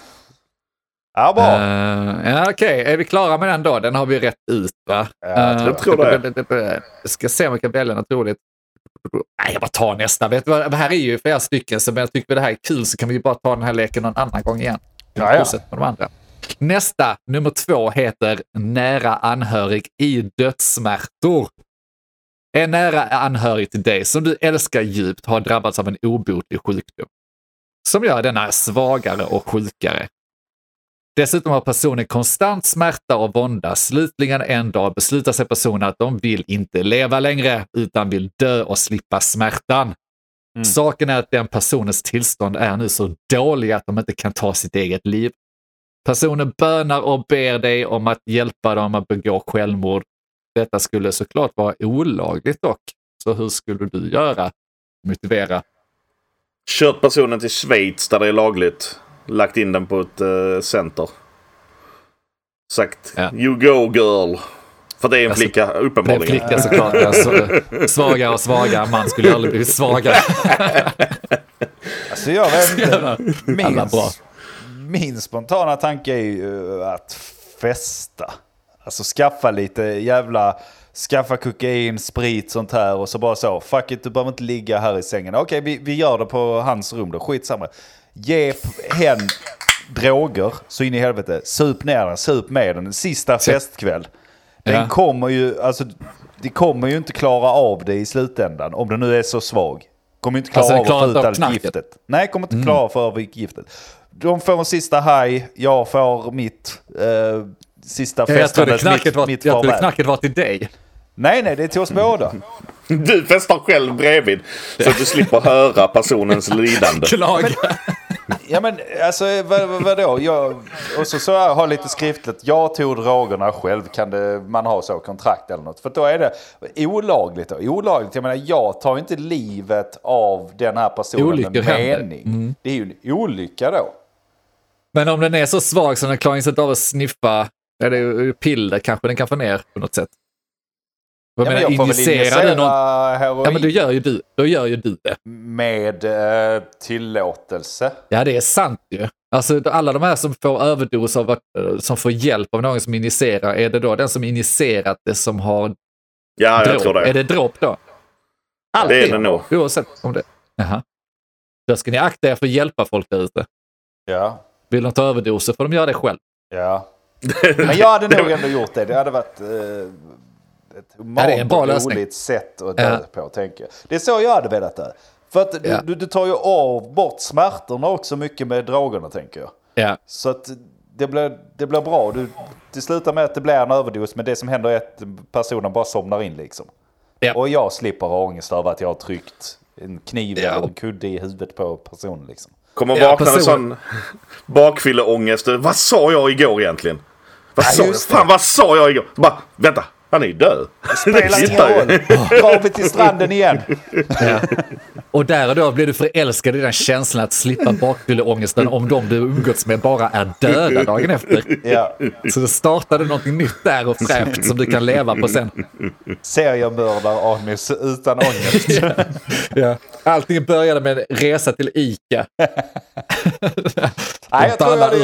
Ja, bra. uh, ja okej. Är vi klara med den då? Den har vi rätt ut va? Ja, jag tror det. Jag ska se om jag kan välja något roligt. Nej, jag bara tar nästa. Vet du vad? Det här är ju flera stycken, så om jag tycker det här är kul så kan vi bara ta den här leken någon annan gång igen. Ja, ja. Fortsätt med de andra. Nästa, nummer två, heter Nära anhörig i dödssmärtor. En nära anhörig till dig som du älskar djupt har drabbats av en obotlig sjukdom som gör denna svagare och sjukare. Dessutom har personen konstant smärta och vånda. Slutligen en dag beslutar sig personen att de vill inte leva längre utan vill dö och slippa smärtan. Saken är att den personens tillstånd är nu så dålig att de inte kan ta sitt eget liv. Personen bönar och ber dig om att hjälpa dem att begå självmord. Detta skulle såklart vara olagligt dock. Så hur skulle du göra? Motivera. Kört personen till Schweiz där det är lagligt. Lagt in den på ett uh, center. Sagt Ja. you go girl. För det är en Alltså, flicka Det är uppenbarligen. flicka såklart. Alltså, svagare och svagare man skulle aldrig blivit svagare. Alltså jag vet inte. Min, bra. min spontana tanke är ju att festa. Alltså skaffa lite jävla... Skaffa kokain, sprit, sånt här och så bara så. Fuck it, du behöver inte ligga här i sängen. Okej, vi, vi gör det på hans rum då. Skitsamma. Ge hen droger så in i helvete. Sup ner den, sup med den. En sista festkväll. Den Ja. kommer ju, alltså, det kommer ju inte klara av det i slutändan. Om den nu är så svag. Kommer inte klara Alltså, av att få ut allt knarket. giftet. Nej, kommer inte klara av att giftet. De får en sista haj, jag får mitt eh, sista Jag trodde knacket mitt, var, mitt jag trodde knacket var till dig. Nej, nej, det är till oss båda. Du festar själv bredvid. Så att du slipper höra personens lidande. Klaga. Ja men alltså vad, vad, vadå? Jag, och så, så jag har lite skriftligt. Jag tog drogerna själv. Kan det, man ha så kontrakt eller något? För då är det olagligt. Då. Olagligt. Jag menar jag tar inte livet av den här personen Olyckor med mening. Det är ju en olycka då. Men om den är så svag så den klarar inte av att sniffa, är det ju piller kanske den kan få ner på något sätt. Jag Ja, men menar, jag får väl injicerar du någon... injicera heroin Ja, men då gör ju du, då gör ju du det. med eh, tillåtelse. Ja, det är sant ju. Alltså alla de här som får överdos av, att- som får hjälp av någon som injicerar, är det då den som injicerat det som har Ja, jag dråp? tror Är det. det dråp då? Det är det nog. Oavsett om det... Jaha. Då ska ni akta er för att hjälpa folk där ute. Ja. Vill de ta överdoser får de göra det själv. Ja. Men jag hade nog ändå gjort det. Det hade varit eh, ett Ja, humant och roligt sätt att dö på, tänker jag. Det är så jag hade velat det. För att Ja. du, du tar ju av bort smärtorna också mycket med drogerna, tänker jag. Ja. Så att det blir, det blir bra. Du, det slutar med att det blir en överdos, men det som händer är att personen bara somnar in liksom. Ja. Och jag slipper ha ångest över att jag har tryckt en kniv Ja. eller en kudde i huvudet på personen liksom. Kommer Ja, vakna med person- sån bakfylleångest. Vad sa jag igår egentligen? Vad Ja, sa jag? Fan vad sa jag igår? Bara, vänta, han är ju död. Spelar ingen roll. Drar vi till stranden igen. Ja. Och där och då blir du förälskad i den känslan att slippa bakfylleångesten om de du umgåtts med bara är döda dagen efter. Ja. Så då startar du någonting nytt där och fräscht som du kan leva på sen. Seriemördar-Anis utan ångest. Ja. Allting började med en resa till ICA. Nej, jag, tror jag, hade,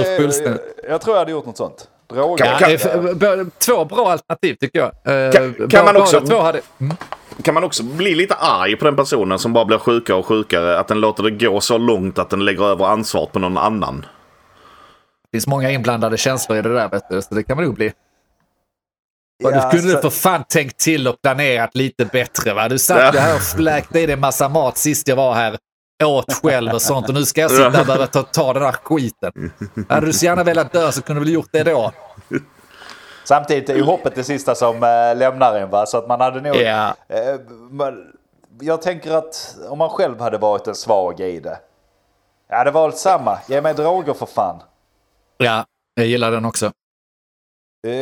jag tror jag hade gjort något sånt. Droger. Ja, Kan- det är f- b- två bra alternativ tycker jag. Eh, Kan- bara- kan man också- Två hade, mm. Kan man också bli lite arg på den personen som bara blir sjukare och sjukare? Att den låter det gå så långt att den lägger över ansvaret på någon annan? Det finns många inblandade känslor i det där, vet du, så det kan man nog bli. Ja, Ja, du kunde så- för fan tänkt till och planerat lite bättre. Va? Du satt Ja. här och fläkte i dig massa mat sist jag var här. Åt själv och sånt och nu ska jag sitta och behöva ta, ta den här skiten. Hade du så gärna velat dö så kunde du väl gjort det då. Samtidigt är ju hoppet det sista som äh, lämnar en. Va? Så att man hade nog... Ja. Eh, men jag tänker att om man själv hade varit en svag i det. Jag hade valt samma. Ge mig droger för fan. Ja, jag gillar den också. Eh,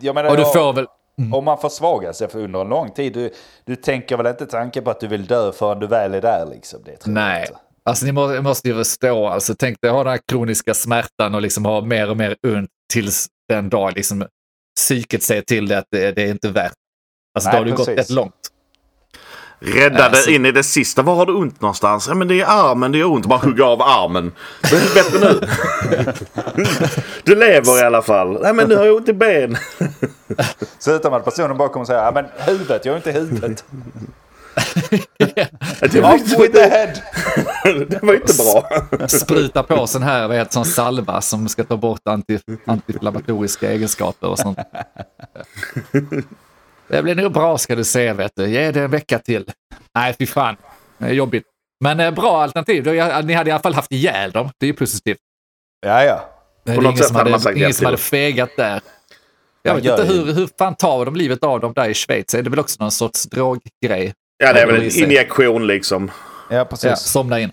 jag menar, Och du jag- får väl... Om man försvagar sig för under en lång tid, du, du tänker väl inte tanken på att du vill dö förrän du väl är där liksom? Det tror jag Nej. inte. Alltså ni må, måste ju förstå, alltså tänk dig ha den här kroniska smärtan och liksom ha mer och mer ont tills den dag liksom psyket säger till dig att det, det är inte värt. Alltså Nej, då har du gått precis. rätt långt. Räddade Alltså- in i det sista. Var har du ont någonstans? Ja men det är armen, det gör ont. Bara hugga av armen. Men bättre nu. du lever i alla fall. Nej men nu har jag ont i ben. Slutar med att personen bara kommer säga, ja men huvudet, jag har inte huvudet. Det var, Off with the head! det var inte bra. Spruta på sån här, heter sån salva som ska ta bort anti, antiinflammatoriska egenskaper och sånt. Det blir nog bra ska du se, vet du. Ge det en vecka till. Nej, fy fan. Det är jobbigt. Men eh, bra alternativ. Ni hade i alla fall haft ihjäl dem. Det är ju positivt. Ja, ja. Det är På ingen som hade man ingen som hade fegat där. Jag vet inte hur, hur fan tar de livet av dem där i Schweiz? Är det väl också någon sorts droggrej? Ja det är väl Ja, en injektion liksom. Ja, Ja, precis. somna in.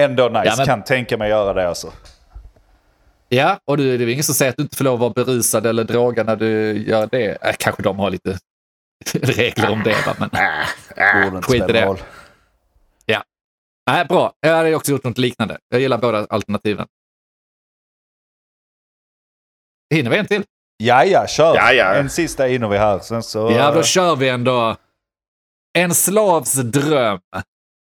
Ändå nice, Ja, men- kan tänka mig göra det alltså. Ja, och du, det är ingen som säger att du inte får lov att vara berusad eller droga när du gör det. Äh, kanske de har lite regler om det, va? men Borde inte skit i det. roll. nej, bra. Jag hade också gjort något liknande. Jag gillar båda alternativen. Hinner vi en till? Ja, ja, kör. Ja, ja. En sista hinner vi här. Sen så... Ja, då kör vi ändå. En slavs dröm.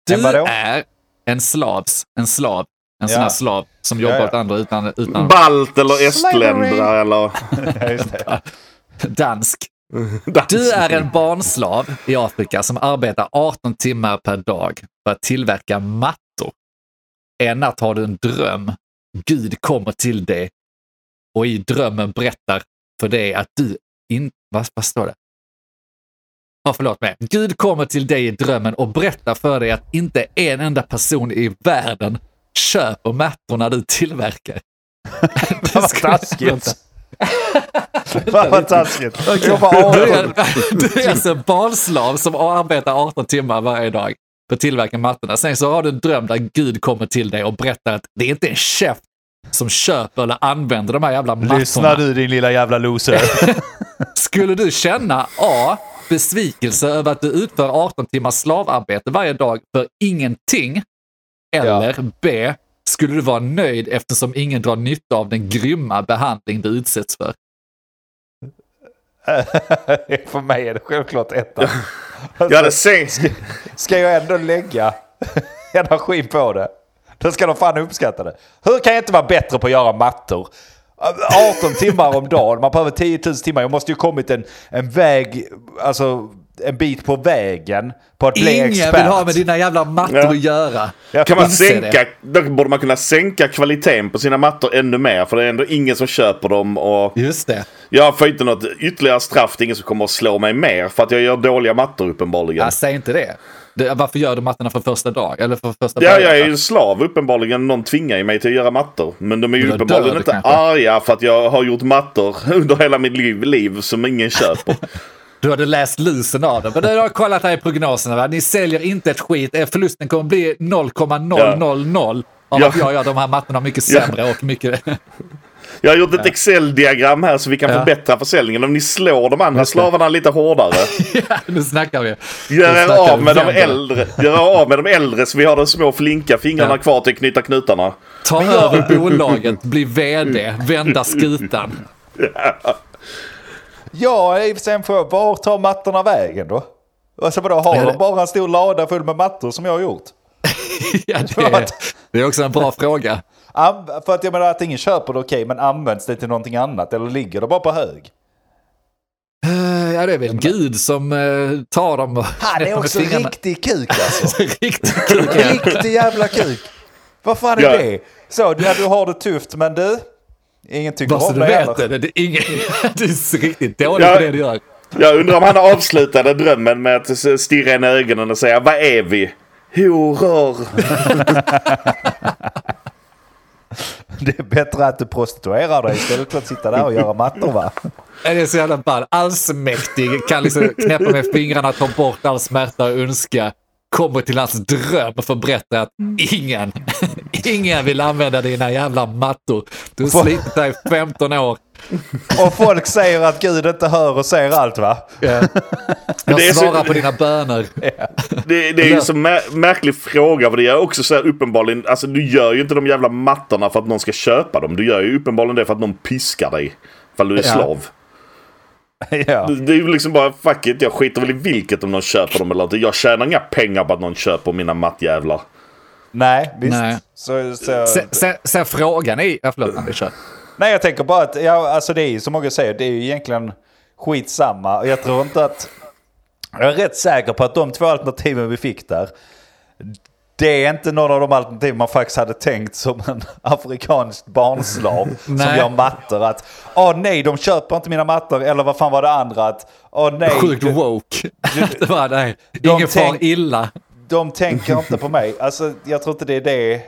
Du En är en slavs, en slav. En sån här slav som jobbar Ja, ja. åt andra utan, utan Balt eller estländare eller... Ja, dansk. Dans. Du är en barnslav i Afrika som arbetar 18 timmar per dag för att tillverka mattor. En natt har du en dröm. Gud kommer till dig och i drömmen berättar för dig att du inte... Vad, vad står det? Ja, förlåt mig. Gud kommer till dig i drömmen och berättar för dig att inte en enda person i världen köper mattorna du tillverkar. Vad taskigt. Vad taskigt. Du 18. är, du är alltså barnslav som arbetar 18 timmar varje dag för att tillverka mattorna. Sen så har du en dröm där Gud kommer till dig och berättar att det är inte en chef som köper eller använder de här jävla Lyssna mattorna. du din lilla jävla loser. Skulle du känna A. Besvikelse över att du utför 18 timmars slavarbete varje dag för ingenting? Eller B. Skulle du vara nöjd eftersom ingen drar nytta av den grymma behandling du utsätts för? För mig är det självklart ettan. Jag hade sänkt... Ska jag ändå lägga energi på det, då ska de fan uppskatta det. Hur kan jag inte vara bättre på att göra mattor? 18 timmar om dagen, man behöver 10 000 timmar. Jag måste ju kommit en, en väg, alltså en bit på vägen på att bli Ingen expert. vill ha med dina jävla mattor Ja. att göra. Jag Kan man sänka, då borde man kunna sänka kvaliteten på sina mattor ännu mer. För det är ändå ingen som köper dem. Och Just det. jag får inte något ytterligare straff. Det är ingen som kommer att slå mig mer. För att jag gör dåliga mattor uppenbarligen. Ja, säg inte det. det. Varför gör du mattorna för första dag? Eller för första Ja, jag är ju slav uppenbarligen. Någon tvingar ju mig till att göra mattor. Men de är ju Men uppenbarligen inte kanske. arga för att jag har gjort mattor under hela mitt liv, liv som ingen köper. Du hade läst lusen av det. Men du har kollat här i prognoserna. Va? Ni säljer inte ett skit. Eh, Förlusten kommer bli 0,000 av Ja. att jag gör de här mattorna mycket Ja. sämre och mycket... Jag har gjort ett Excel-diagram här så vi kan Ja. förbättra försäljningen. Om ni slår de andra slavarna lite hårdare. ja, nu snackar vi. Gör er av med de äldre. Gör av med de äldre så vi har de små flinka fingrarna Ja. kvar till att knyta knutarna. Ta över bolaget, bli vd, vända skutan. Ja, i och för sig en fråga. Var tar mattorna vägen då? Alltså vadå, har Ja, det- de bara en stor lada full med mattor som jag har gjort? Ja, det, är, det är också en bra fråga. För att jag menar att ingen köper det okej, men används det till någonting annat? Eller ligger det bara på hög? Eh, Ja, det är väl Gud som eh, tar dem och Han är också fingrarna. riktig kuk alltså. Riktigt kul. ja. Riktig jävla kuk. Vad fan är Ja. det? Så, ja, du har det tufft men du, ingen tycker Bara om du vet heller. det. det är ingen, du är riktigt dålig Ja. på det du gör. Jag undrar om han avslutade drömmen med att stirra in i ögonen och säga Vad är vi? Horor. Det är bättre att du prostituerar dig istället för att sitta där och göra mattor va? Det är så jävla ball. Allsmäktig kan liksom knäppa med fingrarna, ta bort all smärta och ondska. Kommer till hans dröm och får berätta att ingen, ingen vill använda dina jävla mattor. Du har slitit i 15 år. Och folk säger att Gud inte hör och ser allt va? Jag Det är så- svarar på dina böner. Det, det är ju en så mär- märklig fråga. För det är också så här uppenbarligen. Alltså du gör ju inte de jävla mattorna för att någon ska köpa dem. Du gör ju uppenbarligen det för att någon piskar dig. Ifall du är slav. Ja. Det det är ju liksom bara fuck it. Jag skiter väl i vilket om någon köper dem eller inte. Jag tjänar inga pengar på att någon köper mina mattjävlar. Nej, visst. Nej. Så, så, Sen, sen, sen frågan är... Ja, förlåt, Anders. kör. Nej, jag tänker bara att, ja, alltså det är ju som många säger, det är ju egentligen skitsamma. Och jag tror inte att, jag är rätt säker på att de två alternativen vi fick där, det är inte någon av de alternativ man faktiskt hade tänkt som en afrikansk barnslav som Nej. gör mattor. Att, åh nej, de köper inte mina mattor. Eller vad fan var det andra? Att, åh nej, Sjukt woke. det var det. De Ingen far tänk- illa. de tänker inte på mig. Alltså, jag tror inte det är det. Eh,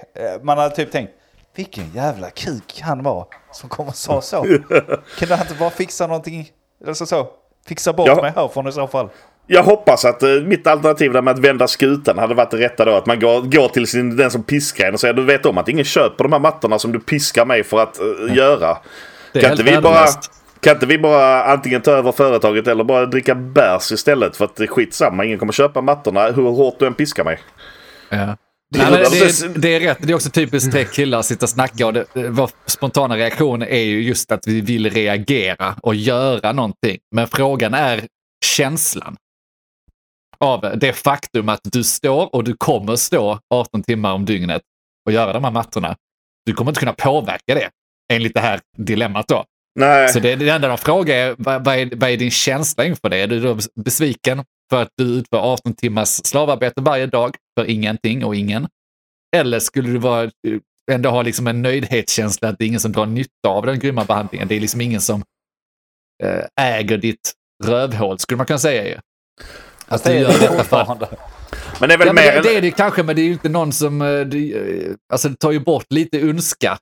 Man hade typ tänkt, vilken jävla kuk han var som kom och sa så. Kunde han inte bara fixa någonting? Eller så, så. Fixa bort Ja. mig härifrån i så fall. Jag hoppas att eh, mitt alternativ där med att vända skutan hade varit det rätta då. Att man går, går till sin, den som piskar en och säger du vet om att ingen köper de här mattorna som du piskar mig för att eh, göra. Kan inte, vi bara, kan inte vi bara antingen ta över företaget eller bara dricka bärs istället? För att det är skitsamma, ingen kommer köpa mattorna hur hårt du än piskar mig. Ja. Det- Nej, det, är, det är rätt. Det är också typiskt tre killar att sitta och snacka och det, vår spontana reaktion är ju just att vi vill reagera och göra någonting. Men frågan är känslan av det faktum att du står och du kommer stå 18 timmar om dygnet och göra de här mattorna. Du kommer inte kunna påverka det enligt det här dilemmat då. Nej, Så det, det enda de frågar är vad, vad, är, vad är din känsla inför det? Är du då besviken för att du utför 18 timmars slavarbete varje dag för ingenting och ingen? Eller skulle du vara, ändå ha liksom en nöjdhetskänsla att det är ingen som drar nytta av den grymma behandlingen? Det är liksom ingen som eh, äger ditt rövhål, skulle man kunna säga ju. Att du gör detta för men det är väl Ja, mer... det, det är det kanske, men det är ju inte någon som... eh, Det, eh, alltså det tar ju bort lite ondska.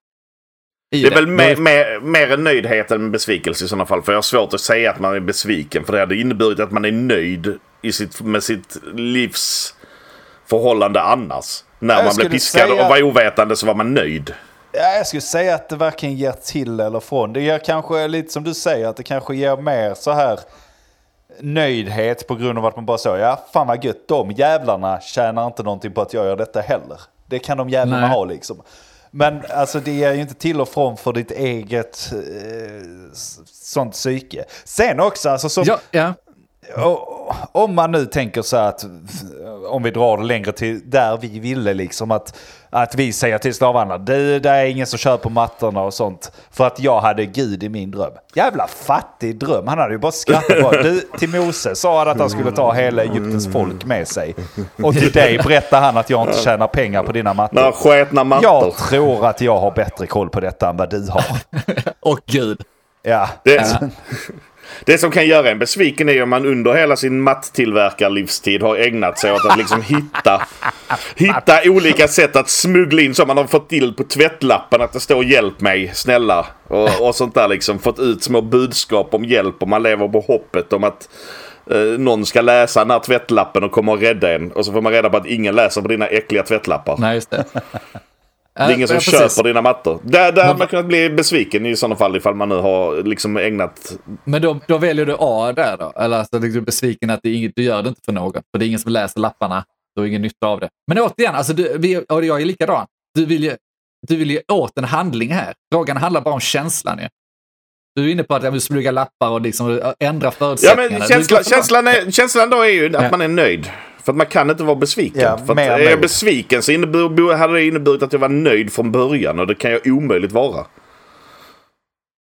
Det är väl Men- mer, mer, mer en nöjdhet än besvikelse i sådana fall. För jag har svårt att säga att man är besviken. För det hade inneburit att man är nöjd i sitt, med sitt livsförhållande annars. När Jag man blev piskad säga- och var ovetande så var man nöjd. Ja, jag skulle säga att det varken ger till eller från. Det ger kanske lite som du säger, att det kanske ger mer så här nöjdhet på grund av att man bara så, ja fan vad gött, de jävlarna tjänar inte någonting på att jag gör detta heller. Det kan de jävlarna Nej. ha liksom. Men alltså det ger ju inte till och från för ditt eget eh, sånt psyke. Sen också, alltså som, Ja, ja. Om man nu tänker så att om vi drar det längre till där vi ville liksom att, att vi säger till slavarna det, det är ingen som köper mattorna och sånt för att jag hade Gud i min dröm. Jävla fattig dröm. Han hade ju bara skrattat bara. Du, till Mose sa han att han skulle ta hela Egyptens folk med sig. Och till dig berättar han att jag inte tjänar pengar på dina mattor. Några sketna mattor. Jag tror att jag har bättre koll på detta än vad du har. Och Gud. Ja. Det, det som kan göra en besviken är om man under hela sin mattillverkarlivstid har ägnat sig åt att liksom hitta, hitta olika sätt att smuggla in så man har fått till på tvättlappen att det står hjälp mig, snälla. Och, och sånt där liksom. Fått ut små budskap om hjälp och man lever på hoppet om att eh, någon ska läsa den här tvättlappen och komma och rädda en. Och så får man reda på att ingen läser på dina äckliga tvättlappar. Nej, just det. Det är ingen som precis. köper dina mattor. Där, där hade man kunnat bli besviken i sådana fall ifall man nu har liksom ägnat Men då, då väljer du A där då? Eller alltså, du är besviken att det inget, du gör det inte för någon. För det är ingen som läser lapparna. Du har ingen nytta av det. Men återigen, alltså, du, vi, och jag är likadan. Du vill, ju, du vill ju åt en handling här. Frågan handlar bara om känslan ju. Du är inne på att jag vill smyga lappar och liksom ändra Ja förutsättningarna. men Du- känsla, känslan, är, känslan då är ju att Ja. man är nöjd. För att man kan inte vara besviken. Ja, för är jag besviken så innebär, hade det inneburit att jag var nöjd från början och det kan jag omöjligt vara. Ja,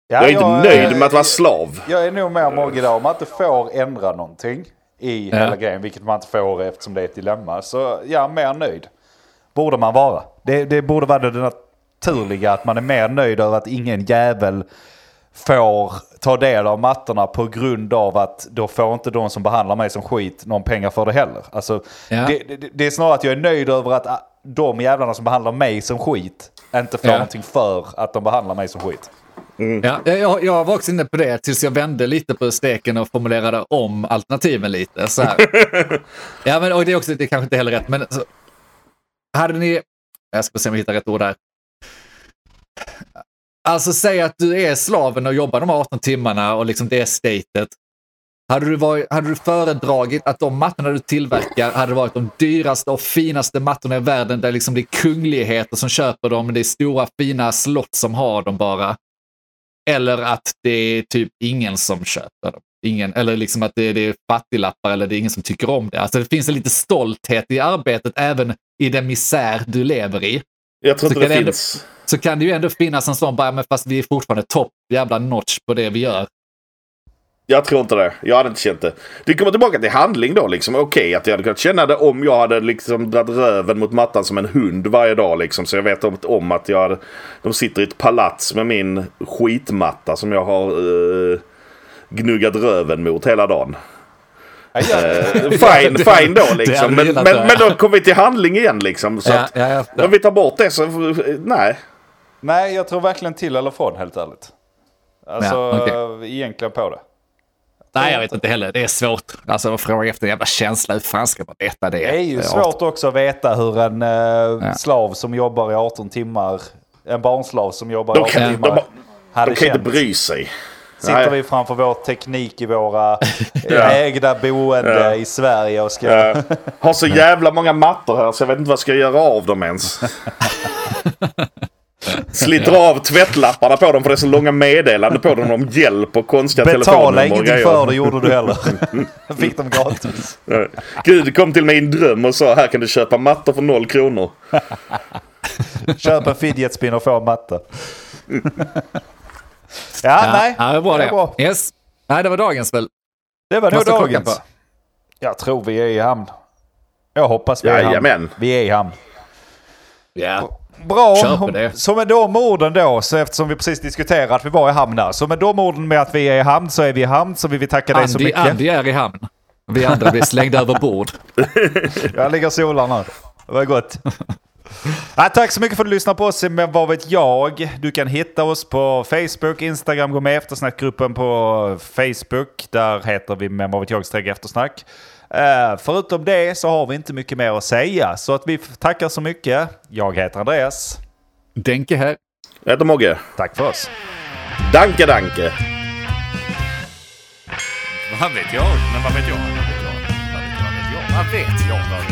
Jag är inte nöjd med att vara slav. Jag är nog mer Mogge där om man inte får ändra någonting i Ja. hela grejen, vilket man inte får eftersom det är ett dilemma. Så ja, mer nöjd borde man vara. Det, det borde vara det naturliga att man är mer nöjd över att ingen jävel får ta del av mattorna på grund av att då får inte de som behandlar mig som skit någon pengar för det heller. Alltså, Ja. det, det, det är snarare att jag är nöjd över att ah, de jävlarna som behandlar mig som skit inte får Ja. någonting för att de behandlar mig som skit. Ja, jag, jag var också inne på det tills jag vände lite på steken och formulerade om alternativen lite. Så här. ja, men och det är också, det är kanske inte heller rätt, men så, hade ni, jag ska se om jag hittar rätt ord där. Alltså säg att du är slaven och jobbar de här 18 timmarna och liksom det är statet. Hade du, varit, hade du föredragit att de mattorna du tillverkar hade varit de dyraste och finaste mattorna i världen där liksom det är kungligheter som köper dem, det är stora fina slott som har dem bara. Eller att det är typ ingen som köper dem. Ingen, eller liksom att det, det är fattiglappar eller det är ingen som tycker om det. Alltså det finns en lite stolthet i arbetet även i den misär du lever i. Jag tror Så inte det det ändå- finns. Så kan det ju ändå finnas en sån, bara, men fast vi är fortfarande topp jävla notch på det vi gör. Jag tror inte det. Jag hade inte känt det. Det kommer tillbaka till handling då liksom. Okej att jag hade kunnat känna det om jag hade liksom dragit röven mot mattan som en hund varje dag liksom. Så jag vet om, om att jag hade, de sitter i ett palats med min skitmatta som jag har eh, gnuggat röven mot hela dagen. Eh, fine, fine då liksom. Men, men, men då kommer vi till handling igen liksom. Så Ja, att, ja, ja. om vi tar bort det så, nej. nej, jag tror verkligen till eller från helt ärligt. Alltså Ja, egentligen på det. Nej, jag vet inte heller. Det är svårt. Alltså att fråga efter en jävla känsla. Hur fan ska man veta det? Det är ju svårt också att veta hur en eh, slav som jobbar i 18 timmar, en barnslav som jobbar i De 18 kan, de, timmar, de, hade de kan inte känt. bry sig. Sitter Nej. vi framför vår teknik i våra Ja. ägda boende Ja. i Sverige och ska... Jag har så jävla många mattor här så jag vet inte vad jag ska göra av dem ens. Sliter av tvättlapparna på dem för det är så långa meddelanden på dem om hjälp och konstiga Betala telefonnummer och ingenting för det gjorde du heller. Fick dem gratis. Ja. Gud kom till mig i en dröm och sa här kan du köpa mattor för noll kronor. Köp en fidget spinner och få en matta. Ja, nej. Ja, det var Det det. bra. Yes. Nej, det var dagens väl. Det var nog dagens. på? Jag tror vi är i hamn. Jag hoppas vi är i hamn. Jajamän. Vi är i hamn. Ja. Bra. Så med de orden då, så eftersom vi precis diskuterat att vi var i hamn där. Så med de orden med att vi är i hamn så är vi i hamn. Så vill vi tacka dig så Andy, mycket. Andy är i hamn. Vi andra blir slängda över bord. Jag ligger och solar nu. Det var gott. Ja, tack så mycket för att du lyssnade på oss. Men vad vet jag? Du kan hitta oss på Facebook, Instagram. Gå med i eftersnackgruppen på Facebook. Där heter vi Men vad vet jag eftersnack. Eh, förutom det så har vi inte mycket mer att säga. Så att vi tackar så mycket. Jag heter Andreas. Denke här. Jag heter Mogge. Tack för oss. Danke danke. Vad vet jag? Men vad vet jag? Vad vet jag? Vad vet jag? Vad vet jag? Vad vet jag?